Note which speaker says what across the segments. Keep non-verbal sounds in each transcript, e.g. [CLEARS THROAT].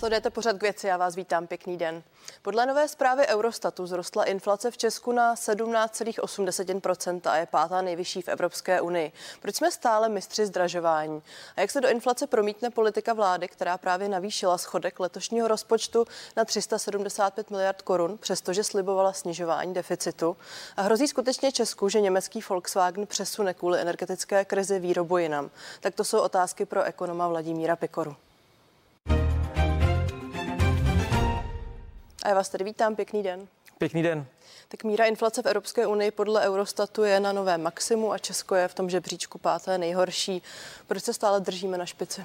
Speaker 1: Sledujete pořad k věci, já vás vítám, pěkný den. Podle nové zprávy Eurostatu zrostla inflace v Česku na 17,8% a je pátá nejvyšší v Evropské unii. Proč jsme stále mistři zdražování? A jak se do inflace promítne politika vlády, která právě navýšila schodek letošního rozpočtu na 375 miliard korun, přestože slibovala snižování deficitu? A hrozí skutečně Česku, že německý Volkswagen přesune kvůli energetické krizi výrobu jinam? Tak to jsou otázky pro ekonoma Vladimíra Pikoru. A já vás tady vítám, pěkný den.
Speaker 2: Pěkný den.
Speaker 1: Tak míra inflace v Evropské unii podle Eurostatu je na novém maximu a Česko je v tom žebříčku páté nejhorší. Proč se stále držíme na špici?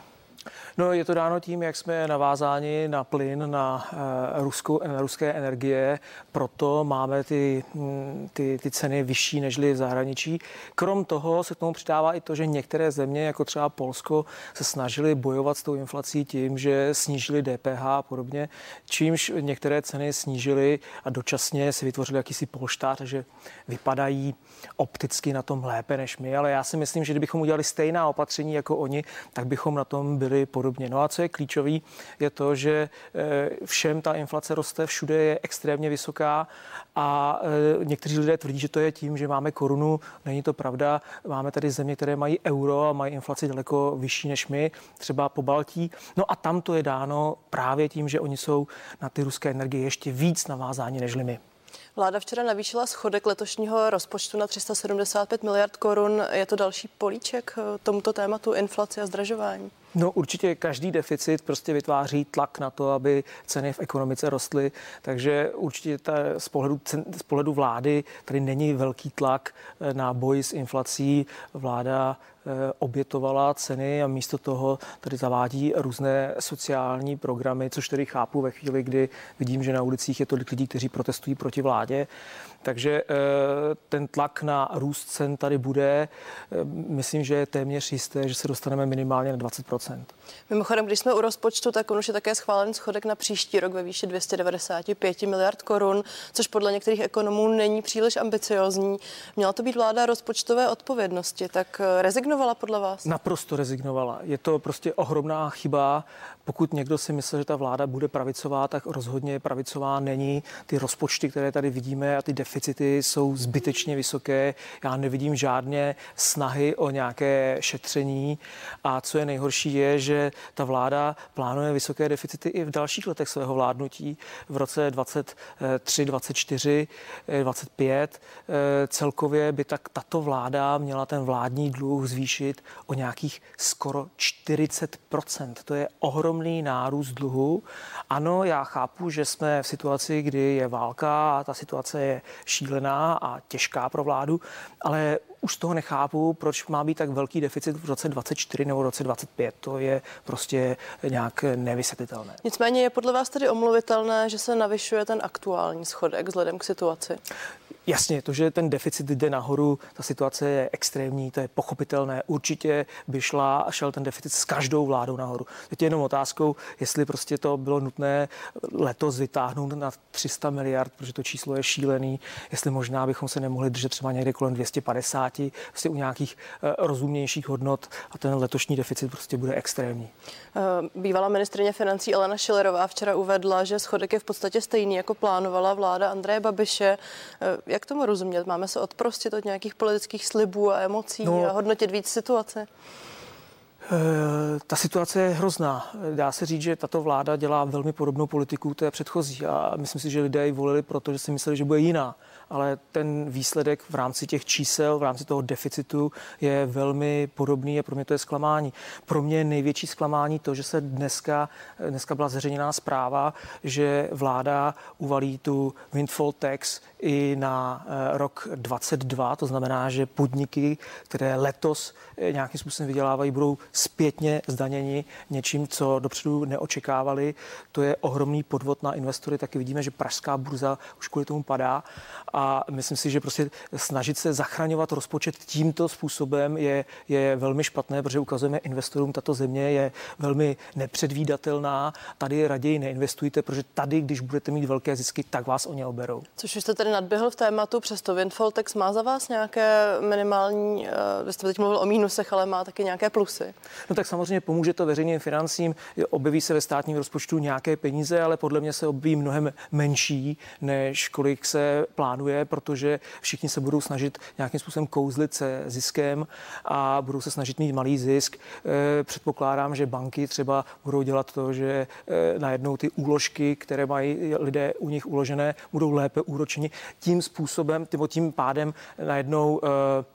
Speaker 2: No, je to dáno tím, jak jsme navázáni na plyn, na, uh, ruskou, na ruské energie, proto máme ty, mm, ty, ty ceny vyšší než v zahraničí. Krom toho se k tomu přidává i to, že některé země, jako třeba Polsko, se snažili bojovat s tou inflací tím, že snížili DPH a podobně, čímž některé ceny snížily a dočasně si vytvořili jakýsi polštář, takže vypadají opticky na tom lépe než my, ale já si myslím, že kdybychom udělali stejná opatření jako oni, tak bychom na tom byli byly podobně. No a co je klíčový, je to, že eh, všem ta inflace roste, všude je extrémně vysoká a eh, někteří lidé tvrdí, že to je tím, že máme korunu. Není to pravda. Máme tady země, které mají euro a mají inflaci daleko vyšší než my, třeba po Baltí. No a tam to je dáno právě tím, že oni jsou na ty ruské energie ještě víc navázáni než my.
Speaker 1: Vláda včera navýšila schodek letošního rozpočtu na 375 miliard korun. Je to další políček eh, tomuto tématu inflace a zdražování?
Speaker 2: No určitě každý deficit prostě vytváří tlak na to, aby ceny v ekonomice rostly, takže určitě ta, z, pohledu, z pohledu vlády tady není velký tlak eh, na boj s inflací. Vláda obětovala ceny a místo toho tady zavádí různé sociální programy, což tedy chápu ve chvíli, kdy vidím, že na ulicích je tolik lidí, kteří protestují proti vládě. Takže eh, ten tlak na růst cen tady bude. Eh, myslím, že je téměř jisté, že se dostaneme minimálně na 20%
Speaker 1: Mimochodem, když jsme u rozpočtu, tak on už je také schválen schodek na příští rok ve výši 295 miliard korun, což podle některých ekonomů není příliš ambiciozní. Měla to být vláda rozpočtové odpovědnosti, tak eh, rezignovala podle vás?
Speaker 2: Naprosto rezignovala. Je to prostě ohromná chyba. Pokud někdo si myslel, že ta vláda bude pravicová, tak rozhodně pravicová není. Ty rozpočty, které tady vidíme a ty deficity jsou zbytečně vysoké. Já nevidím žádné snahy o nějaké šetření. A co je nejhorší, je, že ta vláda plánuje vysoké deficity i v dalších letech svého vládnutí. V roce 23, 24, 25 celkově by tak tato vláda měla ten vládní dluh zvýšit o nějakých skoro 40 To je ohromný nárůst dluhu. Ano, já chápu, že jsme v situaci, kdy je válka a ta situace je šílená a těžká pro vládu, ale už z toho nechápu, proč má být tak velký deficit v roce 24 nebo v roce 25. To je prostě nějak nevysvětlitelné.
Speaker 1: Nicméně je podle vás tedy omluvitelné, že se navyšuje ten aktuální schodek vzhledem k situaci?
Speaker 2: Jasně, to, že ten deficit jde nahoru, ta situace je extrémní, to je pochopitelné. Určitě by šla a šel ten deficit s každou vládou nahoru. Teď je jenom otázkou, jestli prostě to bylo nutné letos vytáhnout na 300 miliard, protože to číslo je šílený, jestli možná bychom se nemohli držet třeba někde kolem 250, prostě u nějakých uh, rozumnějších hodnot a ten letošní deficit prostě bude extrémní.
Speaker 1: Eh, bývalá ministrině financí Elena Šilerová včera uvedla, že schodek je v podstatě stejný, jako plánovala vláda Andreje Babiše. Jak tomu rozumět? Máme se odprostit od nějakých politických slibů a emocí no, a hodnotit víc situace?
Speaker 2: Eh, ta situace je hrozná. Dá se říct, že tato vláda dělá velmi podobnou politiku té předchozí a myslím si, že lidé ji volili, protože si mysleli, že bude jiná ale ten výsledek v rámci těch čísel, v rámci toho deficitu je velmi podobný a pro mě to je zklamání. Pro mě je největší zklamání to, že se dneska, dneska byla zveřejněná zpráva, že vláda uvalí tu windfall tax i na eh, rok 22, to znamená, že podniky, které letos eh, nějakým způsobem vydělávají, budou zpětně zdaněni něčím, co dopředu neočekávali. To je ohromný podvod na investory. Taky vidíme, že pražská burza už kvůli tomu padá a myslím si, že prostě snažit se zachraňovat rozpočet tímto způsobem je, je velmi špatné, protože ukazujeme investorům, tato země je velmi nepředvídatelná. Tady raději neinvestujte, protože tady, když budete mít velké zisky, tak vás o ně oberou.
Speaker 1: Což už jste tedy nadběhl v tématu, přesto Windfall Tax má za vás nějaké minimální, vy jste teď mluvil o mínusech, ale má taky nějaké plusy?
Speaker 2: No tak samozřejmě pomůže to veřejným financím, objeví se ve státním rozpočtu nějaké peníze, ale podle mě se objeví mnohem menší, než kolik se plánuje, protože všichni se budou snažit nějakým způsobem kouzlit se ziskem a budou se snažit mít malý zisk. Eh, předpokládám, že banky třeba budou dělat to, že eh, najednou ty úložky, které mají lidé u nich uložené, budou lépe úročeni. Tím způsobem, tím pádem najednou Eh,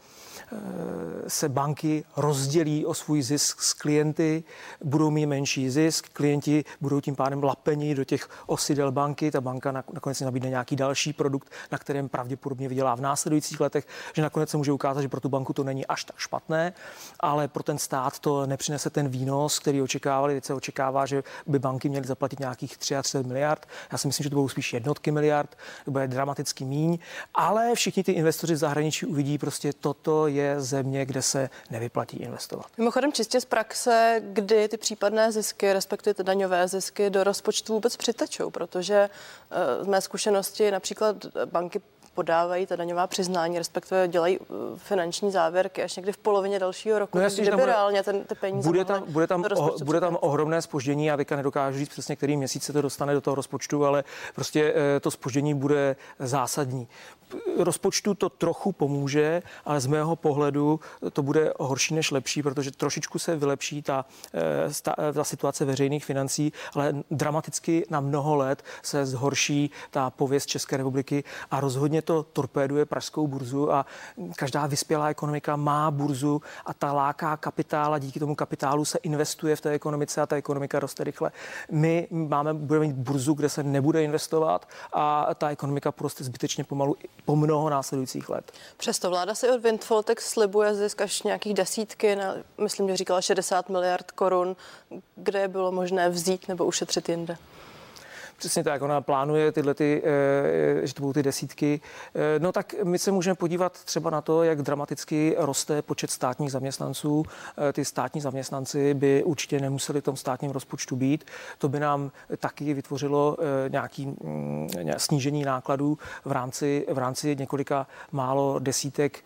Speaker 2: se banky rozdělí o svůj zisk s klienty, budou mít menší zisk, klienti budou tím pádem lapeni do těch osidel banky, ta banka nakonec si nabídne nějaký další produkt, na kterém pravděpodobně vydělá v následujících letech, že nakonec se může ukázat, že pro tu banku to není až tak špatné, ale pro ten stát to nepřinese ten výnos, který očekávali. Teď se očekává, že by banky měly zaplatit nějakých 33 miliard. Já si myslím, že to budou spíš jednotky miliard, to bude dramaticky míň, ale všichni ty investoři v zahraničí uvidí prostě toto je je země, kde se nevyplatí investovat.
Speaker 1: Mimochodem čistě z praxe, kdy ty případné zisky, respektive ty daňové zisky do rozpočtu vůbec přitečou, protože eh, z mé zkušenosti například banky podávají ta daňová přiznání, respektive dělají uh, finanční závěrky až někdy v polovině dalšího roku. No jasně, bude, reálně ten, ty peníze
Speaker 2: bude tam, bude tam, o, bude tam ohromné spoždění. Já teďka nedokážu říct přesně, který měsíc se to dostane do toho rozpočtu, ale prostě eh, to spoždění bude zásadní. Rozpočtu to trochu pomůže, ale z mého pohledu to bude horší než lepší, protože trošičku se vylepší ta, eh, ta, ta situace veřejných financí, ale dramaticky na mnoho let se zhorší ta pověst České republiky a rozhodně to torpéduje pražskou burzu a každá vyspělá ekonomika má burzu a ta láká kapitál a díky tomu kapitálu se investuje v té ekonomice a ta ekonomika roste rychle. My máme, budeme mít burzu, kde se nebude investovat a ta ekonomika poroste zbytečně pomalu po mnoho následujících let.
Speaker 1: Přesto vláda si od Windfall tak slibuje zisk až nějakých desítky, na, myslím, že říkala 60 miliard korun, kde bylo možné vzít nebo ušetřit jinde.
Speaker 2: Přesně tak, ona plánuje tyhle, ty, eh, že to budou ty desítky. Eh, no tak my se můžeme podívat třeba na to, jak dramaticky roste počet státních zaměstnanců. Eh, ty státní zaměstnanci by určitě nemuseli v tom státním rozpočtu být. To by nám taky vytvořilo nějaký mm, snížení nákladů v rámci, v rámci několika málo desítek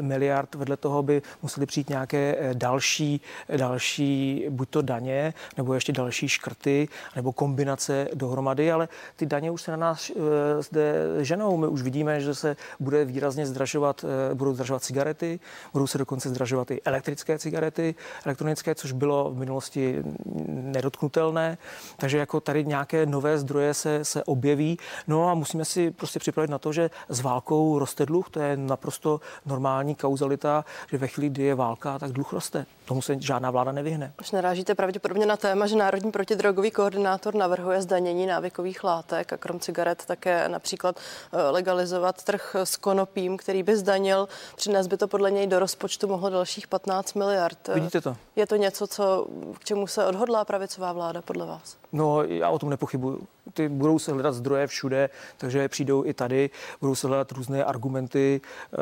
Speaker 2: miliard. Vedle toho by museli přijít nějaké další, další buď to daně, nebo ještě další škrty, nebo kombinace dohromady dohromady, ale ty daně už se na nás eh, zde ženou. My už vidíme, že se bude výrazně zdražovat, eh, budou zdražovat cigarety, budou se dokonce zdražovat i elektrické cigarety, elektronické, což bylo v minulosti nedotknutelné. Takže jako tady nějaké nové zdroje se, se objeví. No a musíme si prostě připravit na to, že s válkou roste dluh. To je naprosto normální kauzalita, že ve chvíli, kdy je válka, tak dluh roste. Tomu se žádná vláda nevyhne.
Speaker 1: Už narážíte pravděpodobně na téma, že Národní protidrogový koordinátor navrhuje zdanění návykových látek a krom cigaret také například eh, legalizovat trh s konopím, který by zdanil. Přines by to podle něj do rozpočtu mohlo dalších 15 miliard.
Speaker 2: Vidíte to?
Speaker 1: Je to něco, co, k čemu se odhodlá pravicová vláda podle vás?
Speaker 2: No, já o tom nepochybuju. Ty budou se hledat zdroje všude, takže přijdou i tady, budou se hledat různé argumenty. Eh,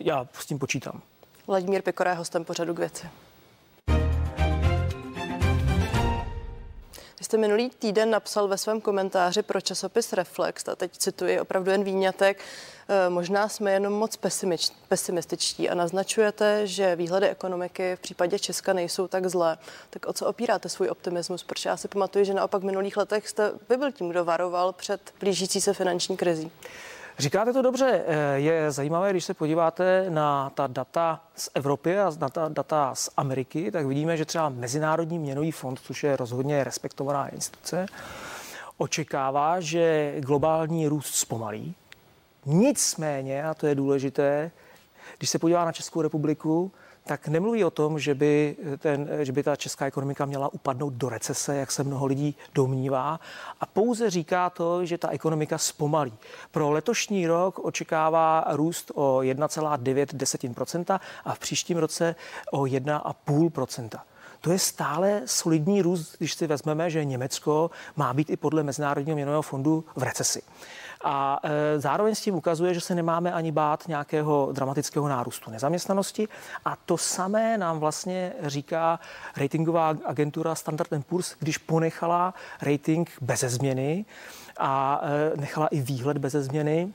Speaker 2: já s tím počítám.
Speaker 1: Vladimír Pikora je hostem pořadu k věci. Jste minulý týden napsal ve svém komentáři pro časopis Reflex, a teď cituji opravdu jen výňatek, e, možná jsme jenom moc pesimističtí a naznačujete, že výhledy ekonomiky v případě Česka nejsou tak zlé. Tak o co opíráte svůj optimismus? Protože já si pamatuju, že naopak v minulých letech jste vy byl tím, kdo varoval před blížící se finanční krizí.
Speaker 2: Říkáte to dobře. Eh, je zajímavé, když se podíváte na ta data z Evropy a na ta data z Ameriky, tak vidíme, že třeba Mezinárodní měnový fond, což je rozhodně respektovaná instituce, očekává, že globální růst zpomalí. Nicméně, a to je důležité, když se podívá na Českou republiku, tak nemluví o tom, že by, ten, že by ta česká ekonomika měla upadnout do recese, jak se mnoho lidí domnívá, a pouze říká to, že ta ekonomika zpomalí. Pro letošní rok očekává růst o 1,9% a v příštím roce o 1,5%. To je stále solidní růst, když si vezmeme, že Německo má být i podle Mezinárodního měnového fondu v recesi. A e, zároveň s tím ukazuje, že se nemáme ani bát nějakého dramatického nárůstu nezaměstnanosti. A to samé nám vlastně říká ratingová agentura Standard Poor's, když ponechala rating bez změny a e, nechala i výhled bez změny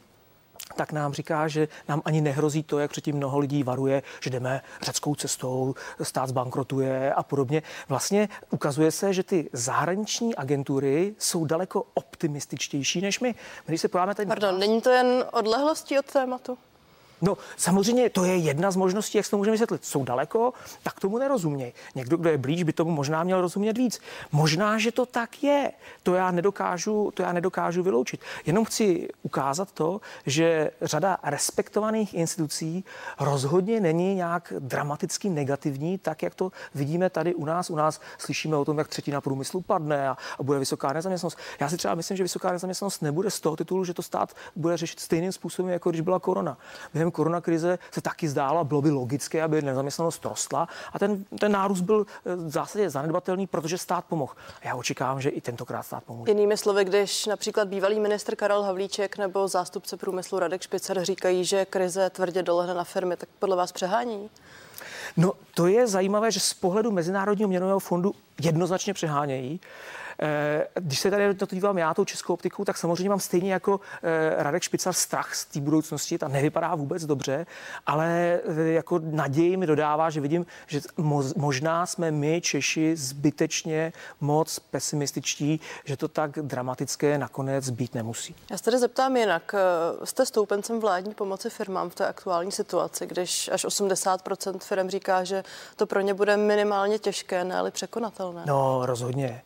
Speaker 2: tak nám říká, že nám ani nehrozí to, jak předtím mnoho lidí varuje, že jdeme řeckou cestou, stát zbankrotuje a podobně. Vlastně ukazuje se, že ty zahraniční agentury jsou daleko optimističtější než my. Když se podíváme
Speaker 1: tady... Pardon, není to jen odlehlostí od tématu?
Speaker 2: No, samozřejmě to je jedna z možností, jak se to můžeme vysvětlit. Jsou daleko, tak tomu nerozumějí. Někdo, kdo je blíž, by tomu možná měl rozumět víc. Možná, že to tak je. To já nedokážu, to já nedokážu vyloučit. Jenom chci ukázat to, že řada respektovaných institucí rozhodně není nějak dramaticky negativní, tak jak to vidíme tady u nás. U nás slyšíme o tom, jak třetina průmyslu padne a, a bude vysoká nezaměstnanost. Já si třeba myslím, že vysoká nezaměstnanost nebude z toho titulu, že to stát bude řešit stejným způsobem, jako když byla korona. Během během koronakrize se taky zdálo a bylo by logické, aby nezaměstnanost rostla a ten, ten nárůst byl eh, v zásadě zanedbatelný, protože stát pomohl. Já očekávám, že i tentokrát stát pomůže.
Speaker 1: Jinými slovy, když například bývalý ministr Karel Havlíček nebo zástupce průmyslu Radek Špicer říkají, že krize tvrdě dolehne na firmy, tak podle vás přehání?
Speaker 2: No, to je zajímavé, že z pohledu Mezinárodního měnového fondu jednoznačně přehánějí. Eh, když se tady na to dívám já tou českou optikou, tak samozřejmě mám stejně jako eh, Radek Špicar strach z té budoucnosti. Ta nevypadá vůbec dobře, ale eh, jako naději mi dodává, že vidím, že možná jsme my Češi zbytečně moc pesimističtí, že to tak dramatické nakonec být nemusí.
Speaker 1: Já se tady zeptám jinak. Jste stoupencem vládní pomoci firmám v té aktuální situaci, když až 80% firm říká, že to pro ně bude minimálně těžké, ne překonatelné?
Speaker 2: No, rozhodně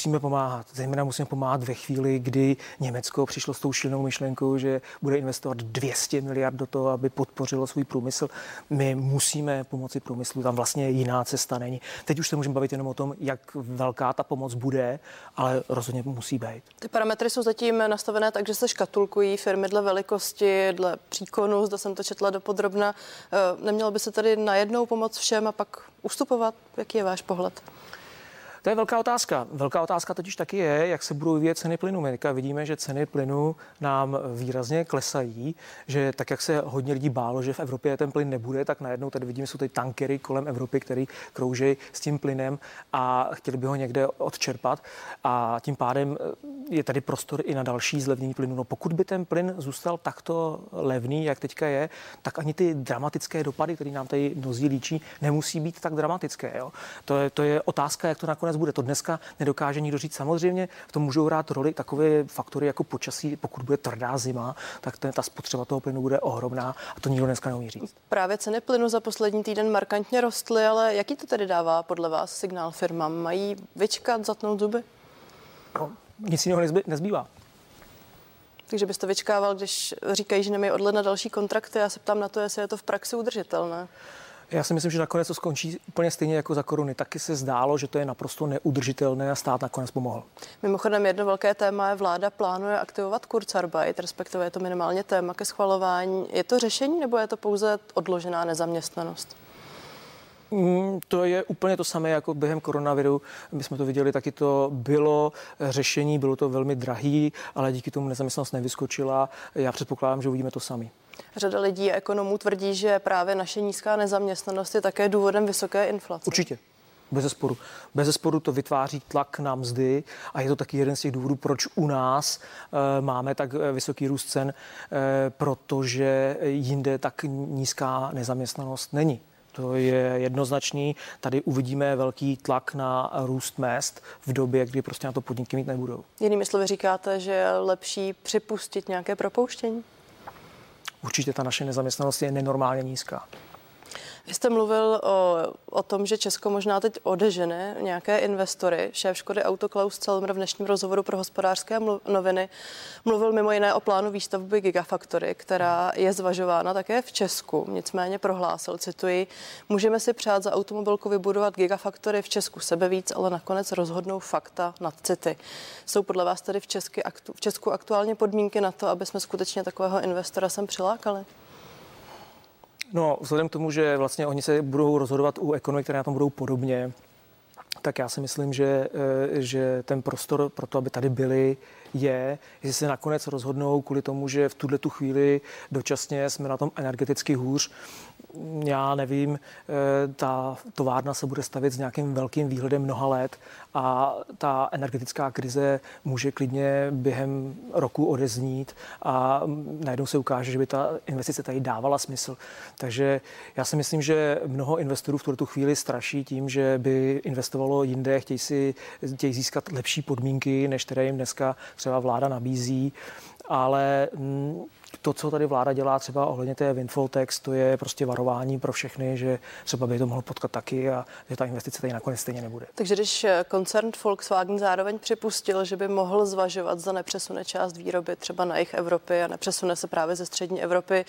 Speaker 2: musíme pomáhat. Zejména musíme pomáhat ve chvíli, kdy Německo přišlo s tou šilnou myšlenkou, že bude investovat 200 miliard do toho, aby podpořilo svůj průmysl. My musíme pomoci průmyslu, tam vlastně jiná cesta není. Teď už se můžeme bavit jenom o tom, jak velká ta pomoc bude, ale rozhodně musí být.
Speaker 1: Ty parametry jsou zatím nastavené tak, že se škatulkují firmy dle velikosti, dle příkonu, zda jsem to četla do podrobna. Eh, nemělo by se tady najednou pomoct všem a pak ustupovat? Jaký je váš pohled?
Speaker 2: To je velká otázka. Velká otázka totiž taky je, jak se budou vyvíjet ceny plynu. My vidíme, že ceny plynu nám výrazně klesají, že tak, jak se hodně lidí bálo, že v Evropě ten plyn nebude, tak najednou tady vidíme, jsou tady tankery kolem Evropy, který krouží s tím plynem a chtěli by ho někde odčerpat. A tím pádem eh, je tady prostor i na další zlevnění plynu. No pokud by ten plyn zůstal takto levný, jak teďka je, tak ani ty dramatické dopady, které nám tady mnozí líčí, nemusí být tak dramatické. Jo? To, je, to je otázka, jak to nakonec nakonec bude. To dneska nedokáže nikdo říct. Samozřejmě v tom můžou hrát roli takové faktory jako počasí. Pokud bude tvrdá zima, tak ten, ta spotřeba toho plynu bude ohromná a to nikdo dneska neumí říct.
Speaker 1: Právě ceny plynu za poslední týden markantně rostly, ale jaký to tedy dává podle vás signál firmám? Mají vyčkat, zatnout zuby?
Speaker 2: No, nic jiného nezbývá.
Speaker 1: Takže byste vyčkával, když říkají, že nemají od ledna další kontrakty. Já se ptám na to, jestli je to v praxi udržitelné.
Speaker 2: Já si myslím, že nakonec to skončí úplně stejně jako za koruny. Taky se zdálo, že to je naprosto neudržitelné a stát nakonec pomohl.
Speaker 1: Mimochodem jedno velké téma je, vláda plánuje aktivovat Kurzarbeit, respektive je to minimálně téma ke schvalování. Je to řešení nebo je to pouze odložená nezaměstnanost?
Speaker 2: Mm, to je úplně to samé jako během koronaviru. My jsme to viděli, taky to bylo řešení, bylo to velmi drahý, ale díky tomu nezaměstnanost nevyskočila. Já předpokládám, že uvidíme to sami.
Speaker 1: Řada lidí a ekonomů tvrdí, že právě naše nízká nezaměstnanost je také důvodem vysoké inflace.
Speaker 2: Určitě. Bez zesporu. Bez zesporu to vytváří tlak na mzdy a je to taky jeden z těch důvodů, proč u nás e, máme tak eh, vysoký růst cen, e, protože jinde tak nízká nezaměstnanost není. To je jednoznačný. Tady uvidíme velký tlak na růst mest v době, kdy prostě na to podniky mít nebudou.
Speaker 1: Jinými slovy říkáte, že je lepší připustit nějaké propouštění?
Speaker 2: Určitě ta naše nezaměstnanost je nenormálně nízká.
Speaker 1: Vy jste mluvil o, o tom, že Česko možná teď odežene nějaké investory. Šéf Škody Autoklaus Celmer v dnešním rozhovoru pro hospodářské noviny mluvil mimo jiné o plánu výstavby Gigafactory, která je zvažována také v Česku. Nicméně prohlásil, cituji, můžeme si přát za automobilku vybudovat Gigafactory v Česku sebe víc, ale nakonec rozhodnou fakta nad city. Jsou podle vás tedy v, Česky, v Česku aktuálně podmínky na to, aby jsme skutečně takového investora sem přilákali?
Speaker 2: No, vzhledem k tomu, že vlastně oni se budou rozhodovat u ekonomik, které na tom budou podobně, tak já si myslím, že, že ten prostor pro to, aby tady byli, je, jestli se nakonec rozhodnou kvůli tomu, že v tuhle tu chvíli dočasně jsme na tom energeticky hůř, já nevím, eh, ta továrna se bude stavět s nějakým velkým výhledem mnoha let a ta energetická krize může klidně během roku odeznít a najednou se ukáže, že by ta investice tady dávala smysl. Takže já si myslím, že mnoho investorů v tuto chvíli straší tím, že by investovalo jinde, chtějí si chtějí získat lepší podmínky, než které jim dneska třeba vláda nabízí, ale mm, to, co tady vláda dělá třeba ohledně té windfall tax, to je prostě varování pro všechny, že třeba by to mohlo potkat taky a že ta investice tady nakonec stejně nebude.
Speaker 1: Takže když eh, koncern Volkswagen zároveň připustil, že by mohl zvažovat, za nepřesune část výroby třeba na jich Evropy a nepřesune se právě ze střední Evropy,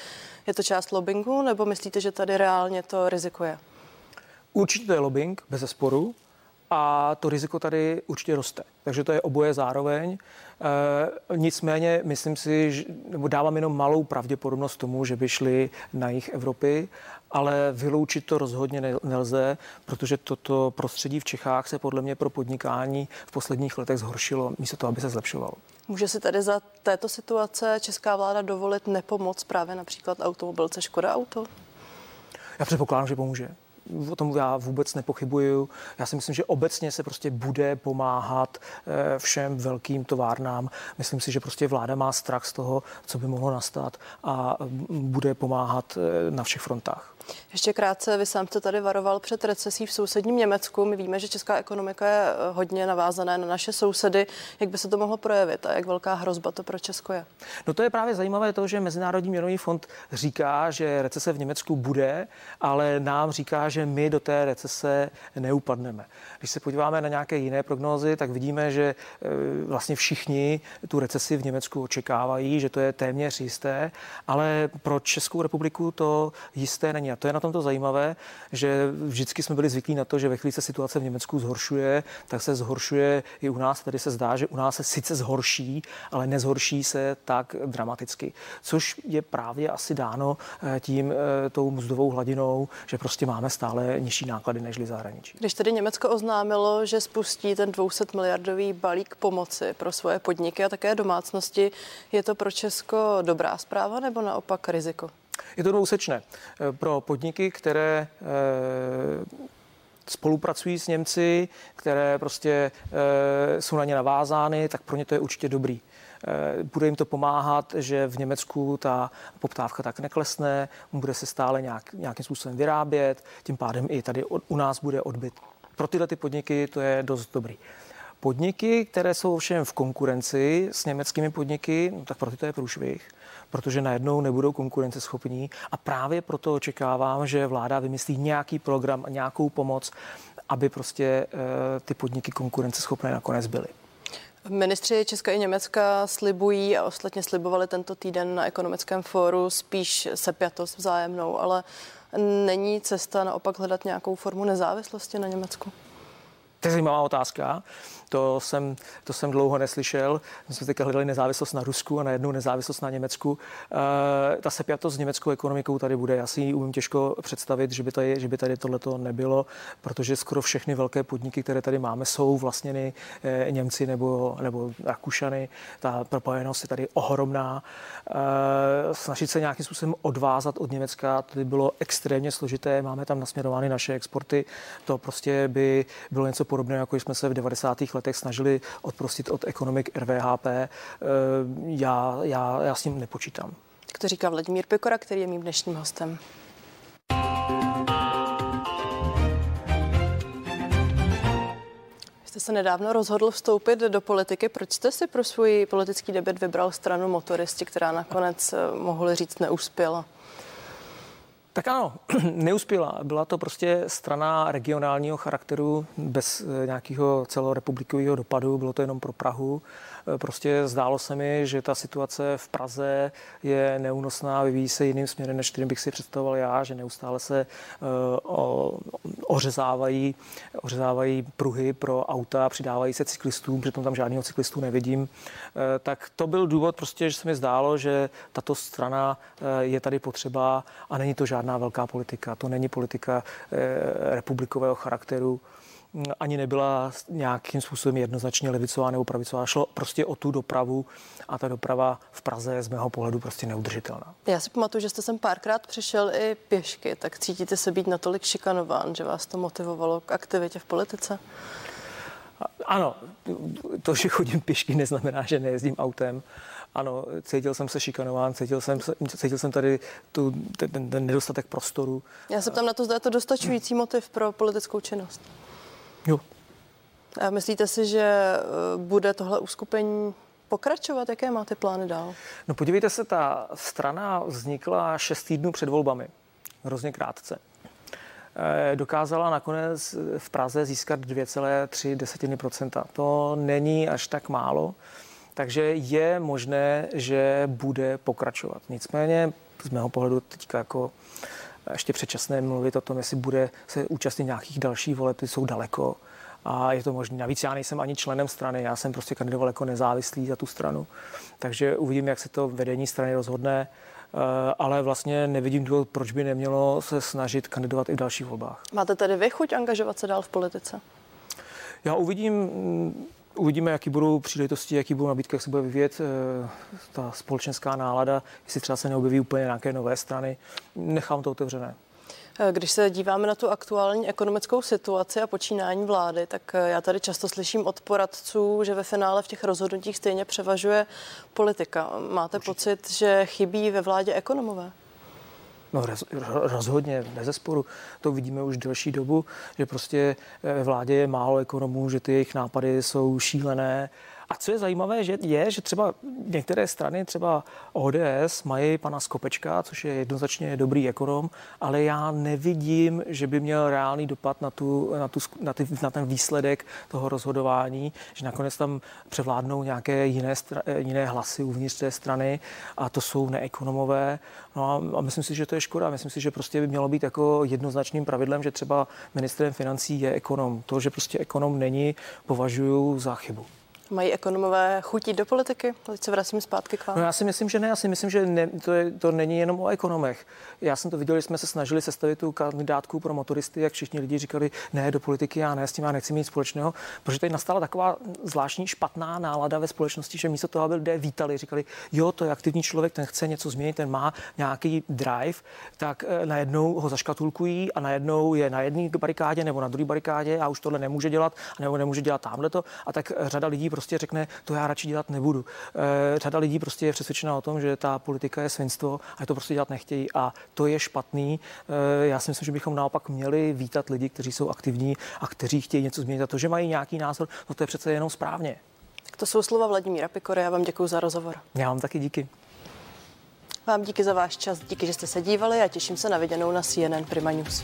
Speaker 1: je to část lobbingu nebo myslíte, že tady reálně to rizikuje?
Speaker 2: Určitě to je lobbying, bez sporu a to riziko tady určitě roste. Takže to je oboje zároveň. E, nicméně myslím si, že, nebo dávám jenom malou pravděpodobnost tomu, že by šli na jich Evropy, ale vyloučit to rozhodně nelze, protože toto prostředí v Čechách se podle mě pro podnikání v posledních letech zhoršilo, místo toho, aby se zlepšovalo.
Speaker 1: Může si tady za této situace česká vláda dovolit nepomoc právě například automobilce Škoda Auto?
Speaker 2: Já předpokládám, že pomůže o tom já vůbec nepochybuju. Já si myslím, že obecně se prostě bude pomáhat eh, všem velkým továrnám. Myslím si, že prostě vláda má strach z toho, co by mohlo nastat a bude pomáhat eh, na všech frontách.
Speaker 1: Ještě krátce, vy sám jste tady varoval před recesí v sousedním Německu. My víme, že česká ekonomika je eh, hodně navázaná na naše sousedy. Jak by se to mohlo projevit a jak velká hrozba to pro Česko je?
Speaker 2: No to je právě zajímavé to, že Mezinárodní měnový fond říká, že recese v Německu bude, ale nám říká, že my do té recese neupadneme. Když se podíváme na nějaké jiné prognózy, tak vidíme, že eh, vlastně všichni tu recesi v Německu očekávají, že to je téměř jisté, ale pro Českou republiku to jisté není. A to je na tomto zajímavé, že vždycky jsme byli zvyklí na to, že ve chvíli se situace v Německu zhoršuje, tak se zhoršuje i u nás. Tady se zdá, že u nás se sice zhorší, ale nezhorší se tak dramaticky. Což je právě asi dáno eh, tím eh, tou mzdovou hladinou, že prostě máme stále nižší náklady než zahraničí.
Speaker 1: Když tedy Německo oznámilo, že spustí ten 200 miliardový balík pomoci pro svoje podniky a také domácnosti, je to pro Česko dobrá zpráva nebo naopak riziko?
Speaker 2: Je to dvousečné. Eh, pro podniky, které eh, spolupracují s Němci, které prostě eh, jsou na ně navázány, tak pro ně to je určitě dobrý. Bude jim to pomáhat, že v Německu ta poptávka tak neklesne, bude se stále nějak, nějakým způsobem vyrábět, tím pádem i tady u nás bude odbyt. Pro tyhle ty podniky to je dost dobrý. Podniky, které jsou ovšem v konkurenci s německými podniky, no tak pro ty to je průšvih protože najednou nebudou konkurenceschopní a právě proto očekávám, že vláda vymyslí nějaký program, nějakou pomoc, aby prostě eh, ty podniky konkurenceschopné nakonec byly.
Speaker 1: Ministři Česka i Německa slibují a ostatně slibovali tento týden na ekonomickém fóru spíš sepjatost vzájemnou, ale není cesta naopak hledat nějakou formu nezávislosti na Německu?
Speaker 2: To je zajímavá otázka. To jsem, to jsem dlouho neslyšel. My jsme teďka hledali nezávislost na Rusku a na jednu nezávislost na Německu. E, ta sepjatost s německou ekonomikou tady bude. Já si ji umím těžko představit, že by tady, že by tady tohleto nebylo, protože skoro všechny velké podniky, které tady máme, jsou vlastněny e, Němci nebo, nebo Rakušany. Ta propojenost je tady ohromná. E, snažit se nějakým způsobem odvázat od Německa, to by bylo extrémně složité. Máme tam nasměrovány naše exporty. To prostě by bylo něco podobného, jako jsme se v 90. letech letech snažili odprostit od ekonomik RVHP, eh, já, já, já s ním nepočítám.
Speaker 1: Tak to říká Vladimír Pekora, který je mým dnešním hostem. Jste se nedávno rozhodl vstoupit do politiky. Proč jste si pro svůj politický debet vybral stranu motoristi, která nakonec, eh, mohli říct, neuspěla?
Speaker 2: Tak ano, [CLEARS THROAT] neuspěla. Byla to prostě strana regionálního charakteru bez eh, nějakého celorepublikového dopadu. Bylo to jenom pro Prahu. Eh, prostě zdálo se mi, že ta situace v Praze je neúnosná, vyvíjí se jiným směrem, než kterým bych si představoval já, že neustále se uh, ořezávají, ořezávají pruhy pro auta, přidávají se cyklistům, přitom tam žádného cyklistu nevidím. Uh, tak to byl důvod prostě, že se mi zdálo, že tato strana je tady potřeba a není to žádná velká politika. To není politika republikového charakteru ani nebyla nějakým způsobem jednoznačně levicová nebo pravicová. Šlo prostě o tu dopravu a ta doprava v Praze je z mého pohledu prostě neudržitelná.
Speaker 1: Já si pamatuju, že jste sem párkrát přišel i pěšky, tak cítíte se být natolik šikanován, že vás to motivovalo k aktivitě v politice?
Speaker 2: Ano, to, že chodím pěšky, neznamená, že nejezdím autem. Ano, cítil jsem se šikanován, cítil jsem, cítil jsem tady tu, ten, ten nedostatek prostoru.
Speaker 1: Já se ptám na to, zda je to dostačující motiv pro politickou činnost.
Speaker 2: Jo.
Speaker 1: A myslíte si, že eh, bude tohle uskupení pokračovat? Jaké máte plány dál?
Speaker 2: No podívejte se, ta strana vznikla šest týdnů před volbami. Hrozně krátce. Eh, dokázala nakonec v Praze získat 2,3% To není až tak málo, takže je možné, že bude pokračovat. Nicméně z mého pohledu teďka jako ještě předčasné mluvit o tom, jestli bude se účastnit nějakých dalších voleb, ty jsou daleko a je to možné. Navíc já nejsem ani členem strany, já jsem prostě kandidoval jako nezávislý za tu stranu. Takže uvidím, jak se to vedení strany rozhodne. Eh, ale vlastně nevidím důvod, proč by nemělo se snažit kandidovat i v dalších volbách.
Speaker 1: Máte tedy vy chuť angažovat se dál v politice?
Speaker 2: Já uvidím, Uvidíme, jaký budou příležitosti, jaký budou nabídky, jak se bude vyvíjet eh, ta společenská nálada, jestli třeba se neobjeví úplně nějaké nové strany. Nechám to otevřené.
Speaker 1: Eh, když se díváme na tu aktuální ekonomickou situaci a počínání vlády, tak eh, já tady často slyším od poradců, že ve finále v těch rozhodnutích stejně převažuje politika. Máte Určitě. pocit, že chybí ve vládě ekonomové?
Speaker 2: No rozhodně, bez sporu. To vidíme už delší dobu, že prostě ve vládě je málo ekonomů, že ty jejich nápady jsou šílené a co je zajímavé, že je, že třeba některé strany, třeba ODS, mají pana Skopečka, což je jednoznačně dobrý ekonom, ale já nevidím, že by měl reálný dopad na, tu, na, tu, na, ty, na ten výsledek toho rozhodování, že nakonec tam převládnou nějaké jiné, jiné hlasy uvnitř té strany a to jsou neekonomové. No a, a myslím si, že to je škoda. Myslím si, že prostě by mělo být jako jednoznačným pravidlem, že třeba ministrem financí je ekonom. To, že prostě ekonom není, považuji za chybu.
Speaker 1: Mají ekonomové chutí do politiky? Teď se vracím zpátky k vám.
Speaker 2: No já si myslím, že ne. Já si myslím, že ne, to, je, to není jenom o ekonomech. Já jsem to viděl, že jsme se snažili sestavit tu kandidátku pro motoristy, jak všichni lidi říkali, ne, do politiky já ne, s tím já nechci mít společného, protože tady nastala taková zvláštní špatná nálada ve společnosti, že místo toho, aby lidé vítali, říkali, jo, to je aktivní člověk, ten chce něco změnit, ten má nějaký drive, tak eh, najednou ho zaškatulkují a najednou je na jedné barikádě nebo na druhé barikádě a už tohle nemůže dělat, nebo nemůže dělat tamhle to. A tak řada lidí prostě řekne, to já radši dělat nebudu. E, řada lidí prostě je přesvědčena o tom, že ta politika je svinstvo a to prostě dělat nechtějí a to je špatný. E, já si myslím, že bychom naopak měli vítat lidi, kteří jsou aktivní a kteří chtějí něco změnit. A to, že mají nějaký názor, no to je přece jenom správně.
Speaker 1: Tak to jsou slova Vladimíra Pikory. Já vám děkuji za rozhovor.
Speaker 2: Já vám taky díky.
Speaker 1: Vám díky za váš čas, díky, že jste se dívali a těším se na viděnou na CNN Prima News.